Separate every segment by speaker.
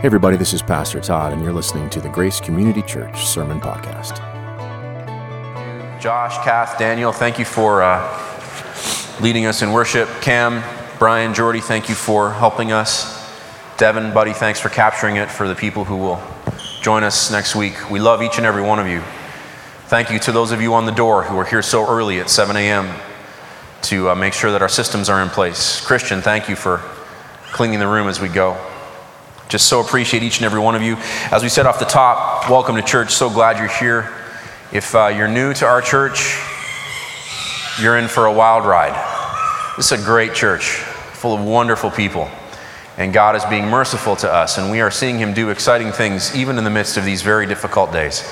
Speaker 1: Hey, everybody, this is Pastor Todd, and you're listening to the Grace Community Church Sermon Podcast.
Speaker 2: Josh, Kath, Daniel, thank you for uh, leading us in worship. Cam, Brian, Jordy, thank you for helping us. Devin, buddy, thanks for capturing it for the people who will join us next week. We love each and every one of you. Thank you to those of you on the door who are here so early at 7 a.m. to uh, make sure that our systems are in place. Christian, thank you for cleaning the room as we go. Just so appreciate each and every one of you. As we said off the top, welcome to church. So glad you're here. If uh, you're new to our church, you're in for a wild ride. This is a great church full of wonderful people. And God is being merciful to us, and we are seeing Him do exciting things even in the midst of these very difficult days.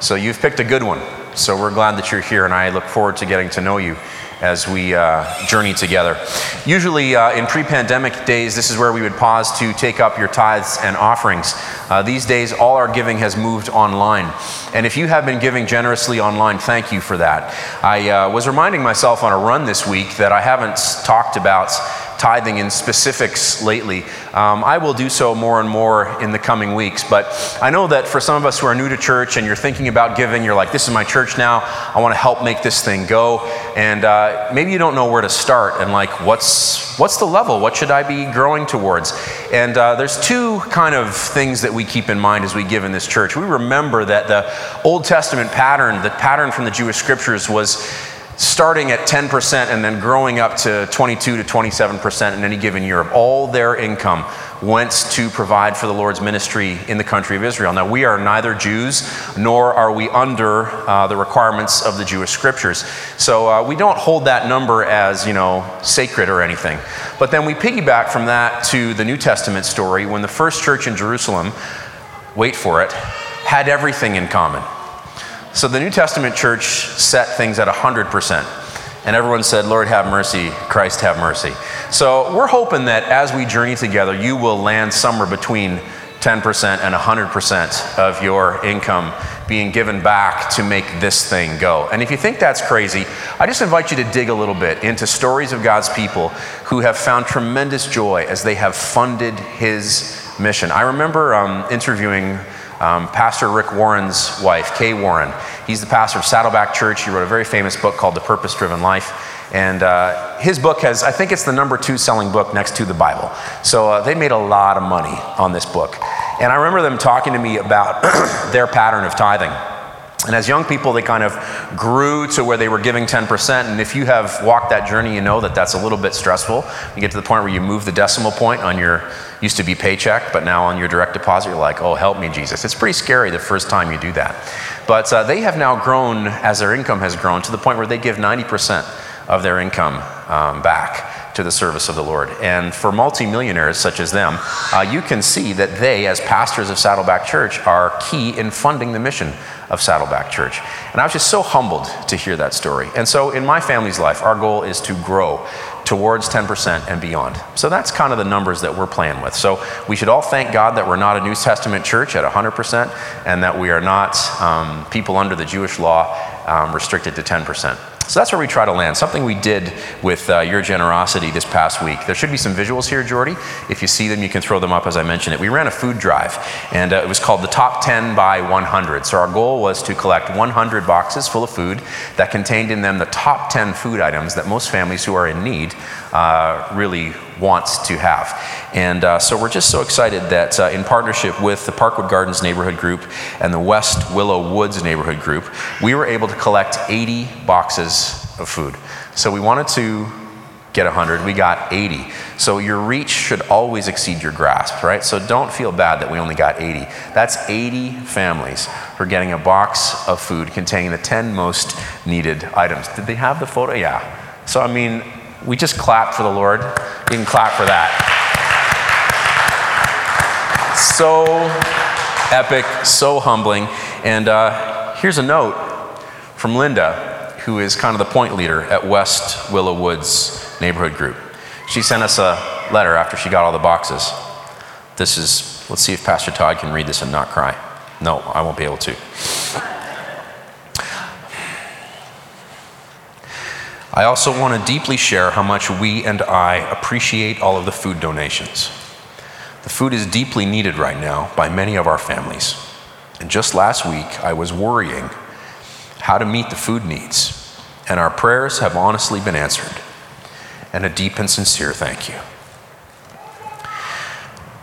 Speaker 2: So you've picked a good one. So we're glad that you're here, and I look forward to getting to know you as we uh, journey together. Usually, uh, in pre pandemic days, this is where we would pause to take up your tithes and offerings. Uh, these days, all our giving has moved online. And if you have been giving generously online, thank you for that. I uh, was reminding myself on a run this week that I haven't talked about tithing in specifics lately. Um, I will do so more and more in the coming weeks. But I know that for some of us who are new to church and you're thinking about giving, you're like, this is my church now. I want to help make this thing go. And uh, maybe you don't know where to start and like, what's, what's the level? What should I be growing towards? And uh, there's two kind of things that we keep in mind as we give in this church. We remember that the Old Testament pattern, the pattern from the Jewish scriptures was starting at 10% and then growing up to 22 to 27% in any given year of all their income went to provide for the Lord's ministry in the country of Israel. Now, we are neither Jews nor are we under uh, the requirements of the Jewish scriptures. So uh, we don't hold that number as, you know, sacred or anything. But then we piggyback from that to the New Testament story when the first church in Jerusalem, wait for it, had everything in common. So the New Testament church set things at 100%. And everyone said, Lord, have mercy, Christ, have mercy. So we're hoping that as we journey together, you will land somewhere between 10% and 100% of your income being given back to make this thing go. And if you think that's crazy, I just invite you to dig a little bit into stories of God's people who have found tremendous joy as they have funded His mission. I remember um, interviewing um, Pastor Rick Warren's wife, Kay Warren. He's the pastor of Saddleback Church. He wrote a very famous book called The Purpose Driven Life. And uh, his book has, I think it's the number two selling book next to the Bible. So uh, they made a lot of money on this book. And I remember them talking to me about their pattern of tithing. And as young people, they kind of grew to where they were giving 10%. And if you have walked that journey, you know that that's a little bit stressful. You get to the point where you move the decimal point on your used to be paycheck, but now on your direct deposit, you're like, oh, help me, Jesus. It's pretty scary the first time you do that. But uh, they have now grown as their income has grown to the point where they give 90% of their income um, back to the service of the Lord. And for multimillionaires such as them, uh, you can see that they, as pastors of Saddleback Church, are key in funding the mission of Saddleback Church. And I was just so humbled to hear that story. And so, in my family's life, our goal is to grow towards 10% and beyond. So that's kind of the numbers that we're playing with. So we should all thank God that we're not a New Testament church at 100% and that we are not um, people under the Jewish law um, restricted to 10%. So that's where we try to land. Something we did with uh, your generosity this past week. There should be some visuals here, Jordy. If you see them, you can throw them up as I mentioned it. We ran a food drive, and uh, it was called the Top 10 by 100. So our goal was to collect 100 boxes full of food that contained in them the top 10 food items that most families who are in need uh, really wants to have. And uh, so we're just so excited that uh, in partnership with the Parkwood Gardens Neighborhood Group and the West Willow Woods Neighborhood Group, we were able to collect 80 boxes of food. So we wanted to get 100, we got 80. So your reach should always exceed your grasp, right? So don't feel bad that we only got 80. That's 80 families for getting a box of food containing the 10 most needed items. Did they have the photo? Yeah. So, I mean, we just clap for the Lord. You can clap for that. So epic, so humbling. And uh, here's a note from Linda, who is kind of the point leader at West Willow Woods Neighborhood Group. She sent us a letter after she got all the boxes. This is, let's see if Pastor Todd can read this and not cry. No, I won't be able to. I also want to deeply share how much we and I appreciate all of the food donations. The food is deeply needed right now by many of our families. And just last week, I was worrying how to meet the food needs. And our prayers have honestly been answered. And a deep and sincere thank you.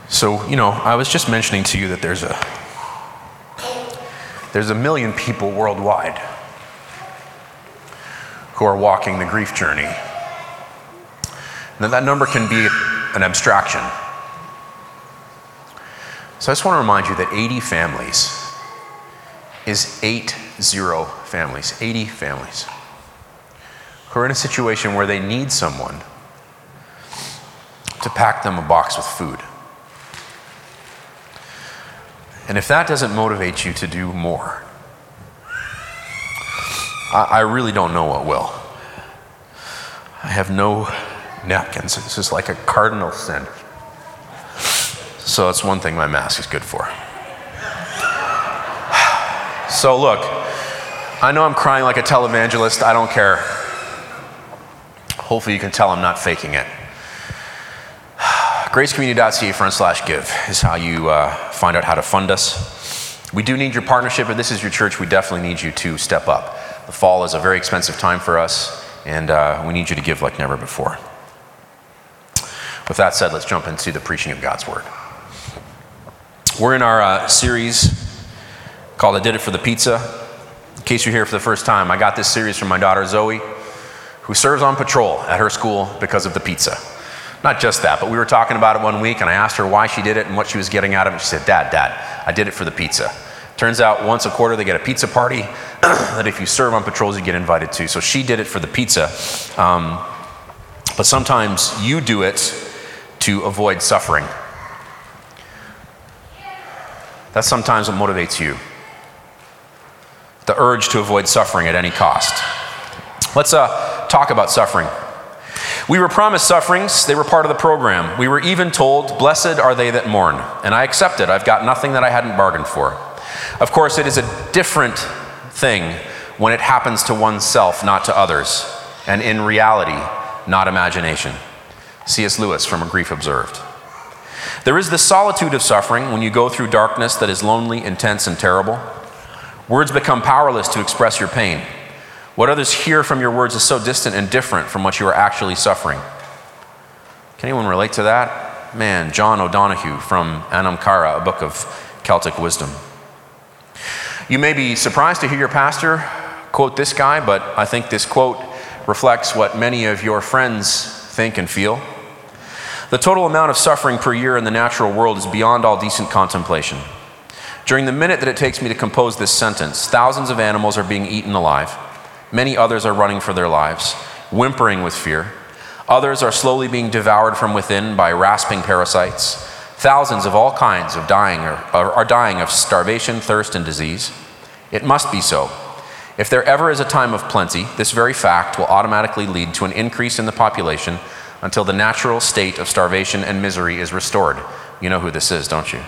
Speaker 2: So, you know, I was just mentioning to you that there's a there's a million people worldwide who are walking the grief journey. And that number can be an abstraction. So I just want to remind you that 80 families is eight zero families, 80 families who are in a situation where they need someone to pack them a box with food. And if that doesn't motivate you to do more, I, I really don't know what will. I have no napkins. This is like a cardinal sin. So that's one thing my mask is good for. So look, I know I'm crying like a televangelist. I don't care. Hopefully you can tell I'm not faking it. gracecommunity.ca front slash give is how you uh, find out how to fund us. We do need your partnership. If this is your church, we definitely need you to step up. The fall is a very expensive time for us, and uh, we need you to give like never before. With that said, let's jump into the preaching of God's Word. We're in our uh, series called I Did It for the Pizza. In case you're here for the first time, I got this series from my daughter Zoe, who serves on patrol at her school because of the pizza. Not just that, but we were talking about it one week, and I asked her why she did it and what she was getting out of it. She said, Dad, Dad, I did it for the pizza. Turns out once a quarter they get a pizza party that if you serve on patrols, you get invited to. So she did it for the pizza. Um, but sometimes you do it to avoid suffering. That's sometimes what motivates you the urge to avoid suffering at any cost. Let's uh, talk about suffering. We were promised sufferings, they were part of the program. We were even told, Blessed are they that mourn. And I accepted. I've got nothing that I hadn't bargained for. Of course, it is a different thing when it happens to oneself, not to others, and in reality, not imagination. C.S. Lewis from A Grief Observed. There is the solitude of suffering when you go through darkness that is lonely, intense, and terrible. Words become powerless to express your pain. What others hear from your words is so distant and different from what you are actually suffering. Can anyone relate to that? Man, John O'Donohue from Anam Cara, a book of Celtic wisdom. You may be surprised to hear your pastor quote this guy, but I think this quote reflects what many of your friends think and feel. The total amount of suffering per year in the natural world is beyond all decent contemplation. During the minute that it takes me to compose this sentence, thousands of animals are being eaten alive. Many others are running for their lives, whimpering with fear. Others are slowly being devoured from within by rasping parasites. Thousands of all kinds of dying are, are dying of starvation, thirst, and disease. It must be so. If there ever is a time of plenty, this very fact will automatically lead to an increase in the population until the natural state of starvation and misery is restored. You know who this is, don't you?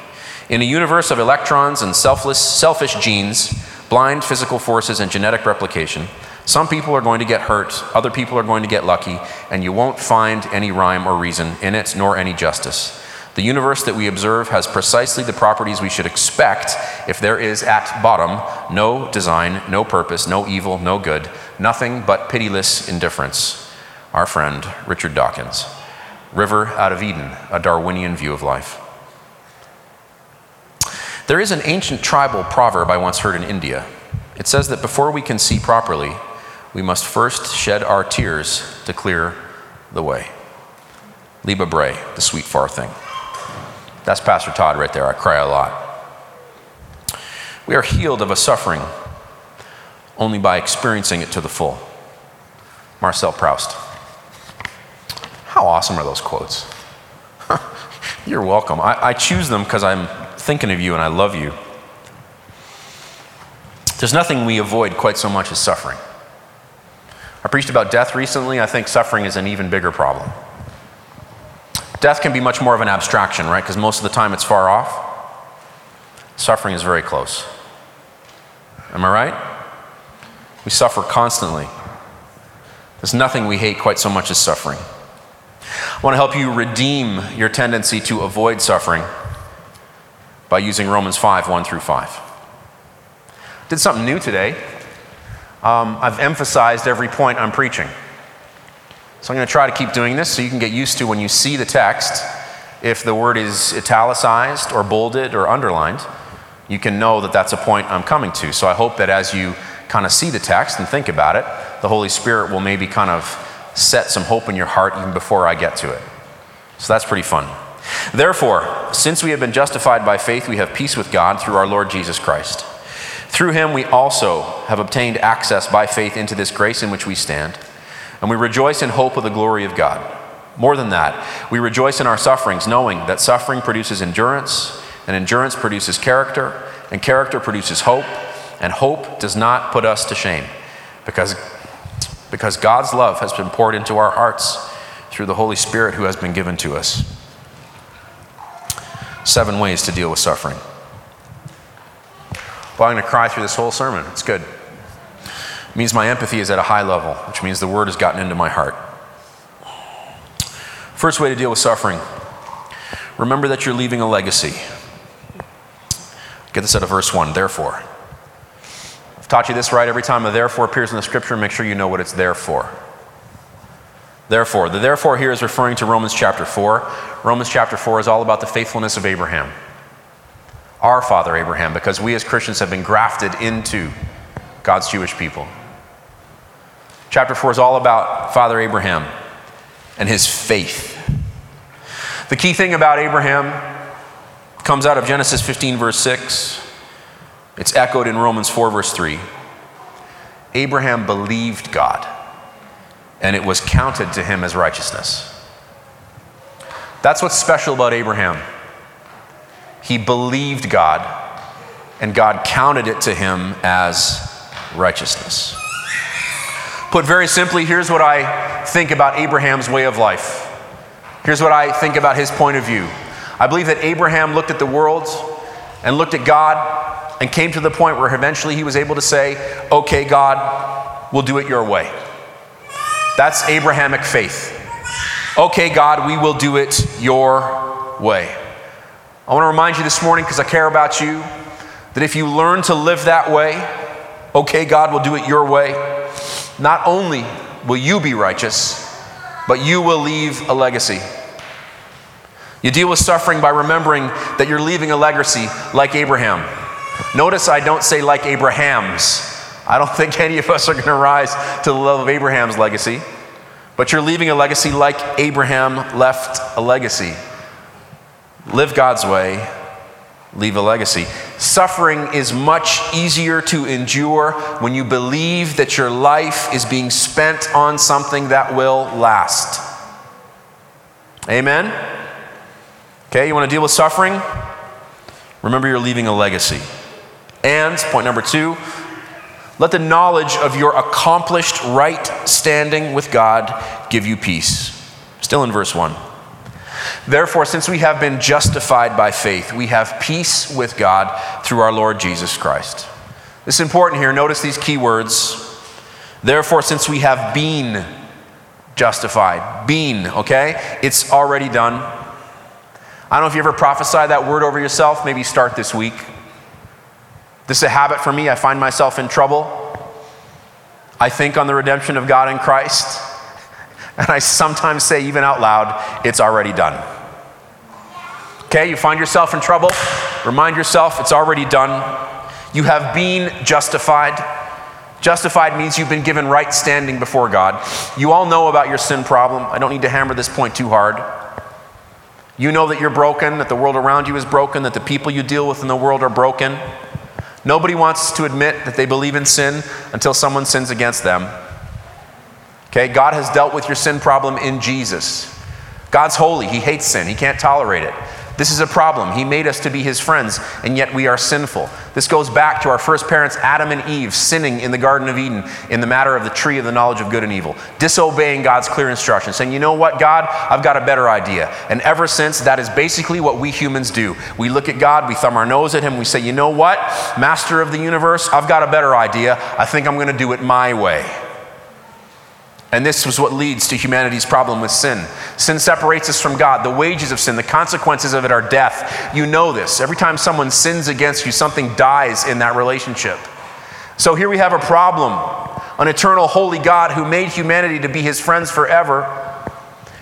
Speaker 2: In a universe of electrons and selfless, selfish genes, blind physical forces, and genetic replication, some people are going to get hurt, other people are going to get lucky, and you won't find any rhyme or reason in it, nor any justice. The universe that we observe has precisely the properties we should expect if there is at bottom no design, no purpose, no evil, no good, nothing but pitiless indifference. Our friend Richard Dawkins. River out of Eden, a Darwinian view of life. There is an ancient tribal proverb I once heard in India. It says that before we can see properly, we must first shed our tears to clear the way. Libba Bray, the sweet far thing. That's Pastor Todd right there. I cry a lot. We are healed of a suffering only by experiencing it to the full. Marcel Proust. How awesome are those quotes? You're welcome. I, I choose them because I'm thinking of you and I love you. There's nothing we avoid quite so much as suffering. I preached about death recently. I think suffering is an even bigger problem. Death can be much more of an abstraction, right? Because most of the time it's far off. Suffering is very close. Am I right? We suffer constantly. There's nothing we hate quite so much as suffering. I want to help you redeem your tendency to avoid suffering by using Romans 5 1 through 5. Did something new today. Um, I've emphasized every point I'm preaching. So I'm going to try to keep doing this so you can get used to when you see the text, if the word is italicized or bolded or underlined, you can know that that's a point I'm coming to. So I hope that as you kind of see the text and think about it, the Holy Spirit will maybe kind of set some hope in your heart even before I get to it. So that's pretty fun. Therefore, since we have been justified by faith, we have peace with God through our Lord Jesus Christ. Through him, we also have obtained access by faith into this grace in which we stand, and we rejoice in hope of the glory of God. More than that, we rejoice in our sufferings, knowing that suffering produces endurance, and endurance produces character, and character produces hope, and hope does not put us to shame, because, because God's love has been poured into our hearts through the Holy Spirit who has been given to us. Seven ways to deal with suffering. Well, I'm going to cry through this whole sermon. It's good. It means my empathy is at a high level, which means the word has gotten into my heart. First way to deal with suffering remember that you're leaving a legacy. Get this out of verse 1, therefore. I've taught you this right every time a therefore appears in the scripture, make sure you know what it's there for. Therefore, the therefore here is referring to Romans chapter 4. Romans chapter 4 is all about the faithfulness of Abraham, our father Abraham, because we as Christians have been grafted into God's Jewish people. Chapter 4 is all about Father Abraham and his faith. The key thing about Abraham comes out of Genesis 15, verse 6. It's echoed in Romans 4, verse 3. Abraham believed God, and it was counted to him as righteousness. That's what's special about Abraham. He believed God, and God counted it to him as righteousness. Put very simply, here's what I think about Abraham's way of life. Here's what I think about his point of view. I believe that Abraham looked at the world and looked at God and came to the point where eventually he was able to say, Okay, God, we'll do it your way. That's Abrahamic faith. Okay, God, we will do it your way. I want to remind you this morning, because I care about you, that if you learn to live that way, okay, God we'll do it your way, not only will you be righteous, but you will leave a legacy. You deal with suffering by remembering that you're leaving a legacy like Abraham. Notice I don't say like Abraham's. I don't think any of us are going to rise to the level of Abraham's legacy. But you're leaving a legacy like Abraham left a legacy. Live God's way, leave a legacy. Suffering is much easier to endure when you believe that your life is being spent on something that will last. Amen? Okay, you want to deal with suffering? Remember, you're leaving a legacy. And, point number two, let the knowledge of your accomplished right standing with God give you peace. Still in verse 1. Therefore, since we have been justified by faith, we have peace with God through our Lord Jesus Christ. Is important here. Notice these key words. Therefore, since we have been justified, been, okay? It's already done. I don't know if you ever prophesy that word over yourself. Maybe start this week. This is a habit for me. I find myself in trouble. I think on the redemption of God in Christ. And I sometimes say, even out loud, it's already done. Okay, you find yourself in trouble. Remind yourself, it's already done. You have been justified. Justified means you've been given right standing before God. You all know about your sin problem. I don't need to hammer this point too hard. You know that you're broken, that the world around you is broken, that the people you deal with in the world are broken. Nobody wants to admit that they believe in sin until someone sins against them. Okay, God has dealt with your sin problem in Jesus. God's holy, He hates sin, He can't tolerate it. This is a problem. He made us to be his friends, and yet we are sinful. This goes back to our first parents, Adam and Eve, sinning in the Garden of Eden in the matter of the tree of the knowledge of good and evil, disobeying God's clear instructions, saying, You know what, God, I've got a better idea. And ever since, that is basically what we humans do. We look at God, we thumb our nose at him, we say, You know what, Master of the universe, I've got a better idea. I think I'm going to do it my way. And this was what leads to humanity's problem with sin. Sin separates us from God. The wages of sin, the consequences of it are death. You know this. Every time someone sins against you, something dies in that relationship. So here we have a problem an eternal, holy God who made humanity to be his friends forever.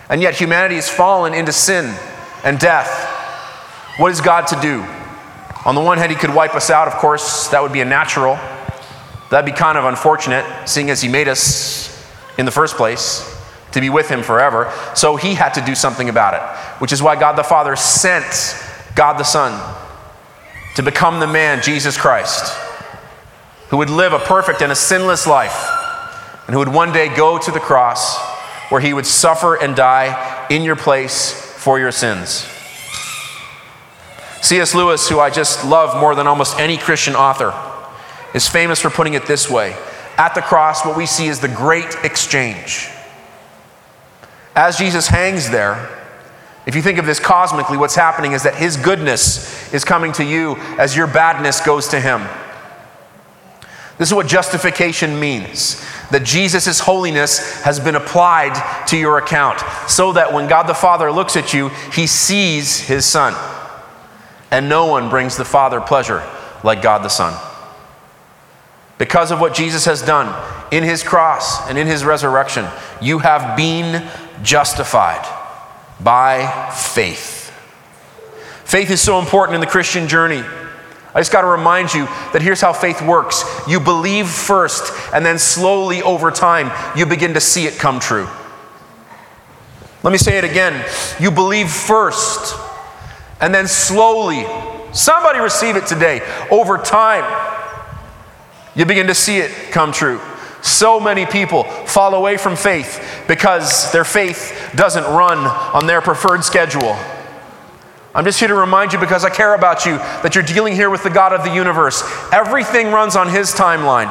Speaker 2: And yet humanity has fallen into sin and death. What is God to do? On the one hand, he could wipe us out, of course, that would be a natural. That'd be kind of unfortunate, seeing as he made us in the first place to be with him forever. So he had to do something about it, which is why God the Father sent God the Son to become the man, Jesus Christ, who would live a perfect and a sinless life, and who would one day go to the cross where he would suffer and die in your place for your sins. C.S. Lewis, who I just love more than almost any Christian author, is famous for putting it this way at the cross, what we see is the great exchange. As Jesus hangs there, if you think of this cosmically, what's happening is that his goodness is coming to you as your badness goes to him. This is what justification means that Jesus' holiness has been applied to your account, so that when God the Father looks at you, he sees his Son. And no one brings the Father pleasure like God the Son. Because of what Jesus has done in his cross and in his resurrection, you have been justified by faith. Faith is so important in the Christian journey. I just got to remind you that here's how faith works you believe first, and then slowly over time, you begin to see it come true. Let me say it again. You believe first, and then slowly, somebody receive it today, over time, you begin to see it come true. So many people fall away from faith because their faith doesn't run on their preferred schedule. I'm just here to remind you because I care about you that you're dealing here with the God of the universe. Everything runs on His timeline.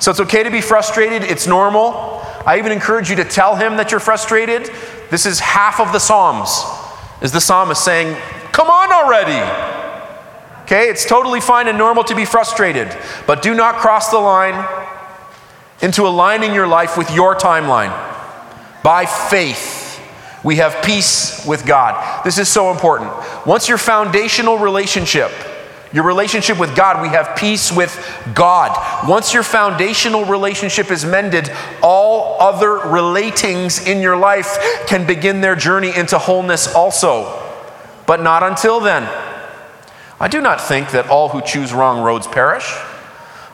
Speaker 2: So it's okay to be frustrated, it's normal. I even encourage you to tell Him that you're frustrated. This is half of the Psalms, is the psalmist saying, Come on already. Okay, it's totally fine and normal to be frustrated, but do not cross the line into aligning your life with your timeline. By faith, we have peace with God. This is so important. Once your foundational relationship, your relationship with God, we have peace with God. Once your foundational relationship is mended, all other relatings in your life can begin their journey into wholeness also. But not until then. I do not think that all who choose wrong roads perish,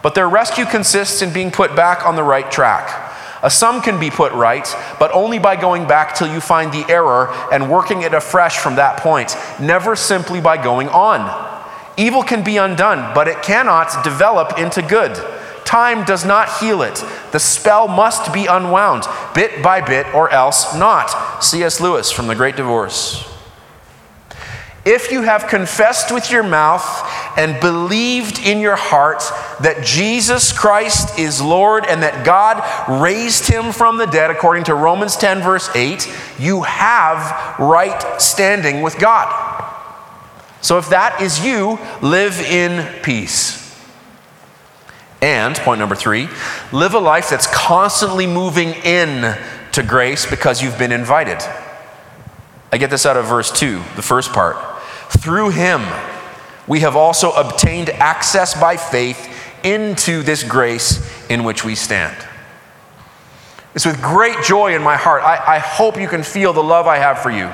Speaker 2: but their rescue consists in being put back on the right track. A sum can be put right, but only by going back till you find the error and working it afresh from that point, never simply by going on. Evil can be undone, but it cannot develop into good. Time does not heal it. The spell must be unwound, bit by bit, or else not. C.S. Lewis from The Great Divorce. If you have confessed with your mouth and believed in your heart that Jesus Christ is Lord and that God raised him from the dead, according to Romans 10, verse 8, you have right standing with God. So if that is you, live in peace. And, point number three, live a life that's constantly moving in to grace because you've been invited. I get this out of verse 2, the first part. Through him, we have also obtained access by faith into this grace in which we stand. It's with great joy in my heart. I, I, hope you can feel the love I have for you,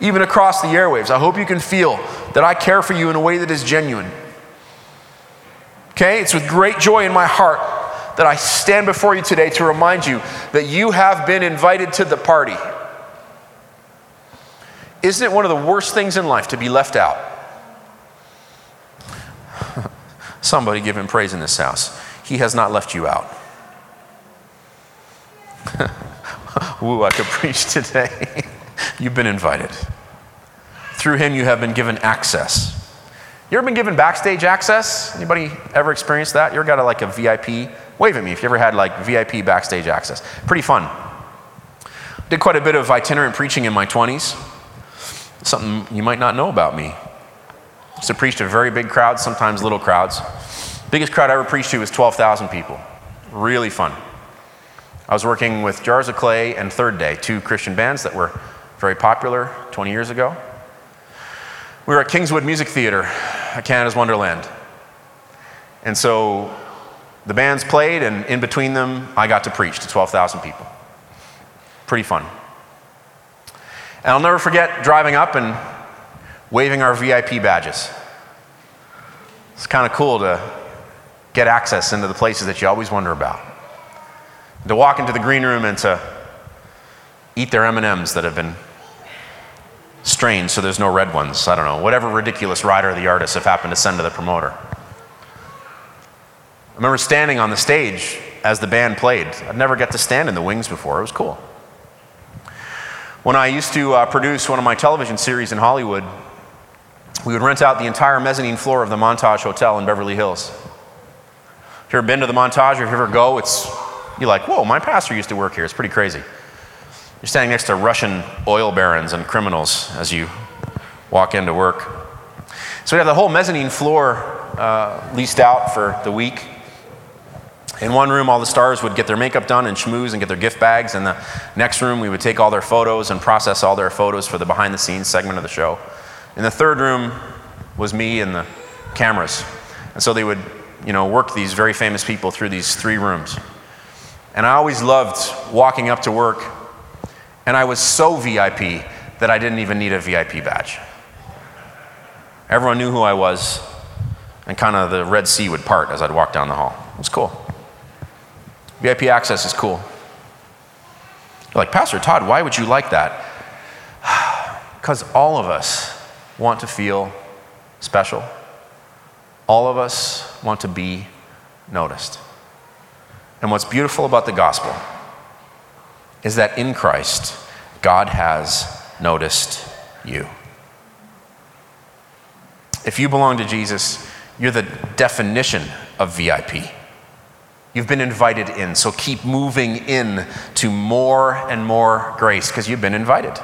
Speaker 2: even across the airwaves. I hope you can feel that I care for you in a way that is genuine. Okay? It's with great joy in my heart that I stand before you today to remind you that you have been invited to the party. Isn't it one of the worst things in life to be left out? Somebody give him praise in this house. He has not left you out. Ooh, I could preach today. You've been invited. Through him, you have been given access. You ever been given backstage access? Anybody ever experienced that? You ever got a, like a VIP? Wave at me if you ever had like VIP backstage access. Pretty fun. Did quite a bit of itinerant preaching in my 20s something you might not know about me. I used to preach to very big crowds, sometimes little crowds. Biggest crowd I ever preached to was 12,000 people. Really fun. I was working with Jars of Clay and Third Day, two Christian bands that were very popular 20 years ago. We were at Kingswood Music Theatre at Canada's Wonderland. And so the bands played, and in between them, I got to preach to 12,000 people. Pretty fun. And I'll never forget driving up and waving our VIP badges. It's kind of cool to get access into the places that you always wonder about. To walk into the green room and to eat their M&Ms that have been strained so there's no red ones. I don't know. Whatever ridiculous rider the artists have happened to send to the promoter. I remember standing on the stage as the band played. I'd never get to stand in the wings before. It was cool. When I used to uh, produce one of my television series in Hollywood, we would rent out the entire mezzanine floor of the Montage Hotel in Beverly Hills. If you've ever been to the Montage, or if you ever go, it's you're like, whoa, my pastor used to work here. It's pretty crazy. You're standing next to Russian oil barons and criminals as you walk into work. So we have the whole mezzanine floor uh, leased out for the week. In one room, all the stars would get their makeup done and schmooze and get their gift bags. In the next room, we would take all their photos and process all their photos for the behind the scenes segment of the show. In the third room was me and the cameras. And so they would, you know, work these very famous people through these three rooms. And I always loved walking up to work, and I was so VIP that I didn't even need a VIP badge. Everyone knew who I was, and kind of the Red Sea would part as I'd walk down the hall. It was cool. VIP access is cool. You're like, Pastor Todd, why would you like that? Because all of us want to feel special. All of us want to be noticed. And what's beautiful about the gospel is that in Christ, God has noticed you. If you belong to Jesus, you're the definition of VIP. You've been invited in, so keep moving in to more and more grace because you've been invited.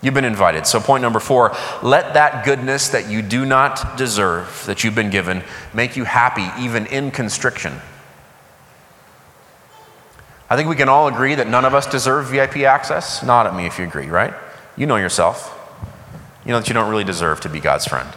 Speaker 2: You've been invited. So, point number four let that goodness that you do not deserve, that you've been given, make you happy even in constriction. I think we can all agree that none of us deserve VIP access. Nod at me if you agree, right? You know yourself. You know that you don't really deserve to be God's friend.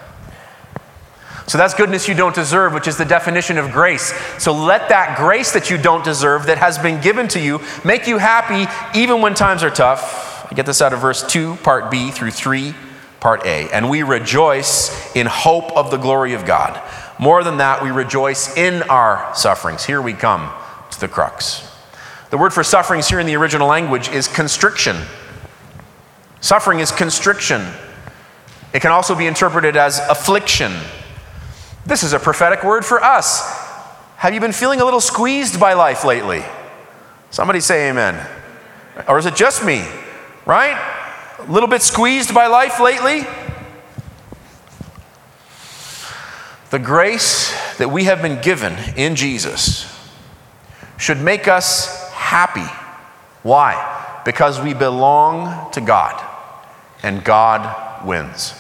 Speaker 2: So that's goodness you don't deserve, which is the definition of grace. So let that grace that you don't deserve, that has been given to you, make you happy even when times are tough. I get this out of verse 2, part B through 3, part A. And we rejoice in hope of the glory of God. More than that, we rejoice in our sufferings. Here we come to the crux. The word for sufferings here in the original language is constriction. Suffering is constriction. It can also be interpreted as affliction this is a prophetic word for us. Have you been feeling a little squeezed by life lately? Somebody say amen. Or is it just me? Right? A little bit squeezed by life lately? The grace that we have been given in Jesus should make us happy. Why? Because we belong to God and God wins.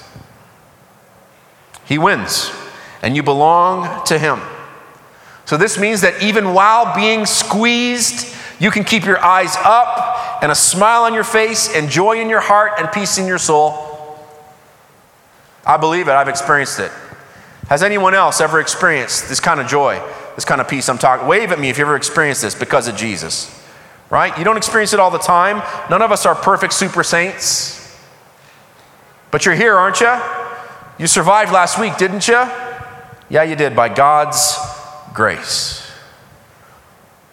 Speaker 2: He wins and you belong to Him. So, this means that even while being squeezed, you can keep your eyes up and a smile on your face and joy in your heart and peace in your soul. I believe it, I've experienced it. Has anyone else ever experienced this kind of joy, this kind of peace I'm talking? Wave at me if you ever experienced this because of Jesus. Right? You don't experience it all the time. None of us are perfect super saints. But you're here, aren't you? You survived last week, didn't you? Yeah, you did, by God's grace.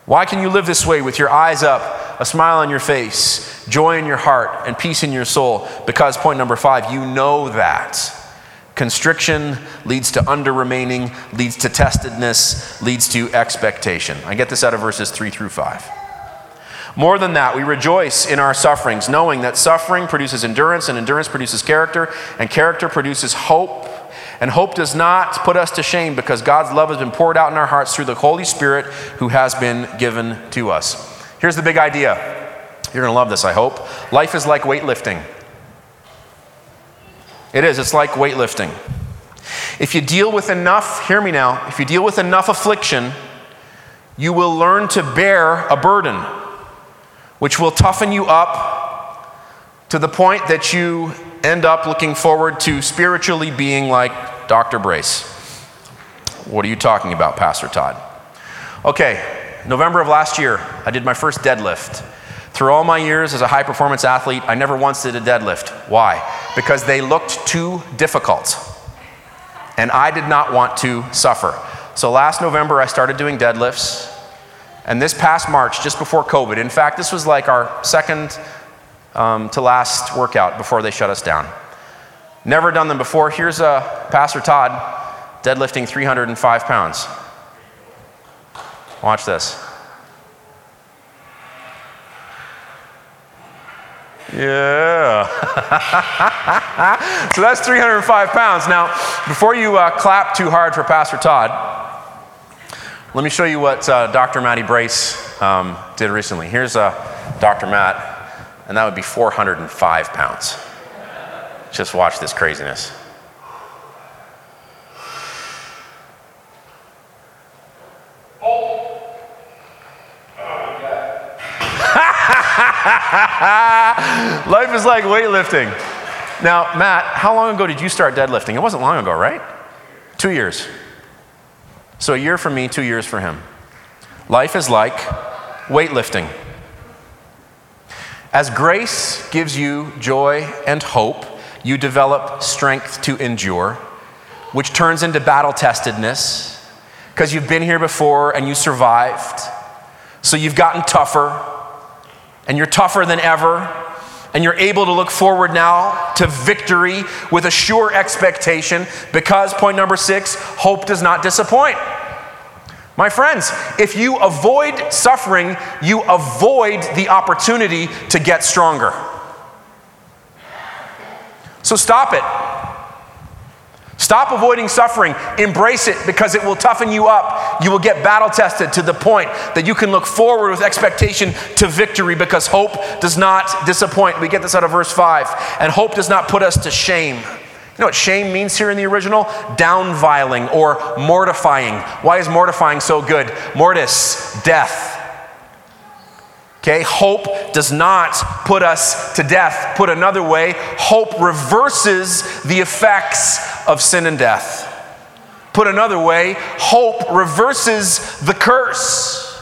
Speaker 2: Why can you live this way with your eyes up, a smile on your face, joy in your heart, and peace in your soul? Because, point number five, you know that. Constriction leads to under remaining, leads to testedness, leads to expectation. I get this out of verses three through five. More than that, we rejoice in our sufferings, knowing that suffering produces endurance, and endurance produces character, and character produces hope. And hope does not put us to shame because God's love has been poured out in our hearts through the Holy Spirit who has been given to us. Here's the big idea. You're going to love this, I hope. Life is like weightlifting. It is, it's like weightlifting. If you deal with enough, hear me now, if you deal with enough affliction, you will learn to bear a burden, which will toughen you up to the point that you end up looking forward to spiritually being like Dr. Brace. What are you talking about, Pastor Todd? Okay, November of last year, I did my first deadlift. Through all my years as a high performance athlete, I never once did a deadlift. Why? Because they looked too difficult. And I did not want to suffer. So last November, I started doing deadlifts. And this past March, just before COVID, in fact, this was like our second um, to last workout before they shut us down. Never done them before. Here's uh, Pastor Todd deadlifting 305 pounds. Watch this. Yeah. so that's 305 pounds. Now, before you uh, clap too hard for Pastor Todd, let me show you what uh, Dr. Matty Brace um, did recently. Here's uh, Dr. Matt, and that would be 405 pounds. Just watch this craziness. Life is like weightlifting. Now, Matt, how long ago did you start deadlifting? It wasn't long ago, right? Two years. So a year for me, two years for him. Life is like weightlifting. As grace gives you joy and hope, you develop strength to endure, which turns into battle testedness because you've been here before and you survived. So you've gotten tougher, and you're tougher than ever, and you're able to look forward now to victory with a sure expectation because, point number six, hope does not disappoint. My friends, if you avoid suffering, you avoid the opportunity to get stronger. So stop it. Stop avoiding suffering. Embrace it because it will toughen you up. You will get battle tested to the point that you can look forward with expectation to victory because hope does not disappoint. We get this out of verse 5. And hope does not put us to shame. You know what shame means here in the original? Downviling or mortifying. Why is mortifying so good? Mortis, death. Okay, hope does not put us to death. Put another way, hope reverses the effects of sin and death. Put another way, hope reverses the curse.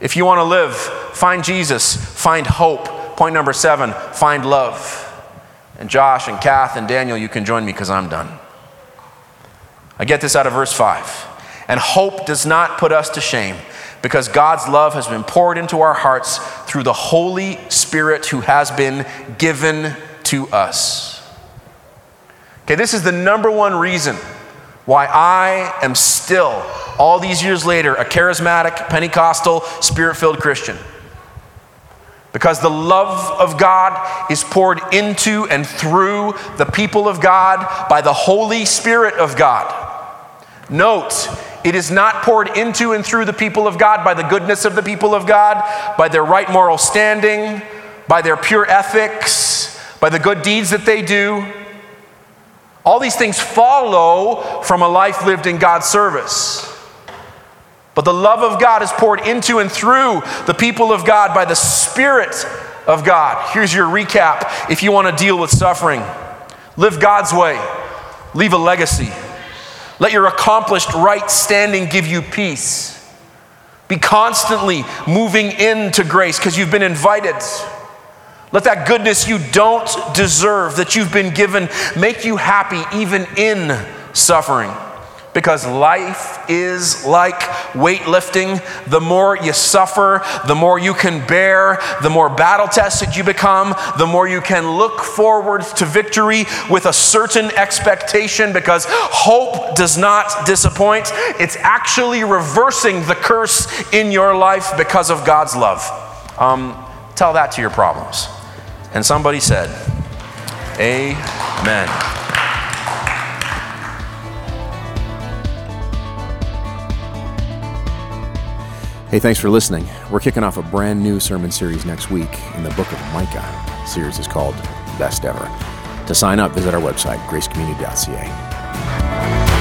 Speaker 2: If you want to live, find Jesus, find hope. Point number seven, find love. And Josh and Kath and Daniel, you can join me because I'm done. I get this out of verse 5. And hope does not put us to shame because God's love has been poured into our hearts through the Holy Spirit who has been given to us. Okay, this is the number one reason why I am still, all these years later, a charismatic, Pentecostal, spirit filled Christian. Because the love of God is poured into and through the people of God by the Holy Spirit of God. Note, it is not poured into and through the people of God by the goodness of the people of God, by their right moral standing, by their pure ethics, by the good deeds that they do. All these things follow from a life lived in God's service. But the love of God is poured into and through the people of God by the Spirit of God. Here's your recap if you want to deal with suffering live God's way, leave a legacy. Let your accomplished right standing give you peace. Be constantly moving into grace because you've been invited. Let that goodness you don't deserve, that you've been given, make you happy even in suffering because life is like weightlifting. The more you suffer, the more you can bear, the more battle tested you become, the more you can look forward to victory with a certain expectation because hope does not disappoint. It's actually reversing the curse in your life because of God's love. Um, tell that to your problems. And somebody said, Amen.
Speaker 1: Hey, thanks for listening. We're kicking off a brand new sermon series next week in the book of Micah. The series is called Best Ever. To sign up, visit our website, gracecommunity.ca.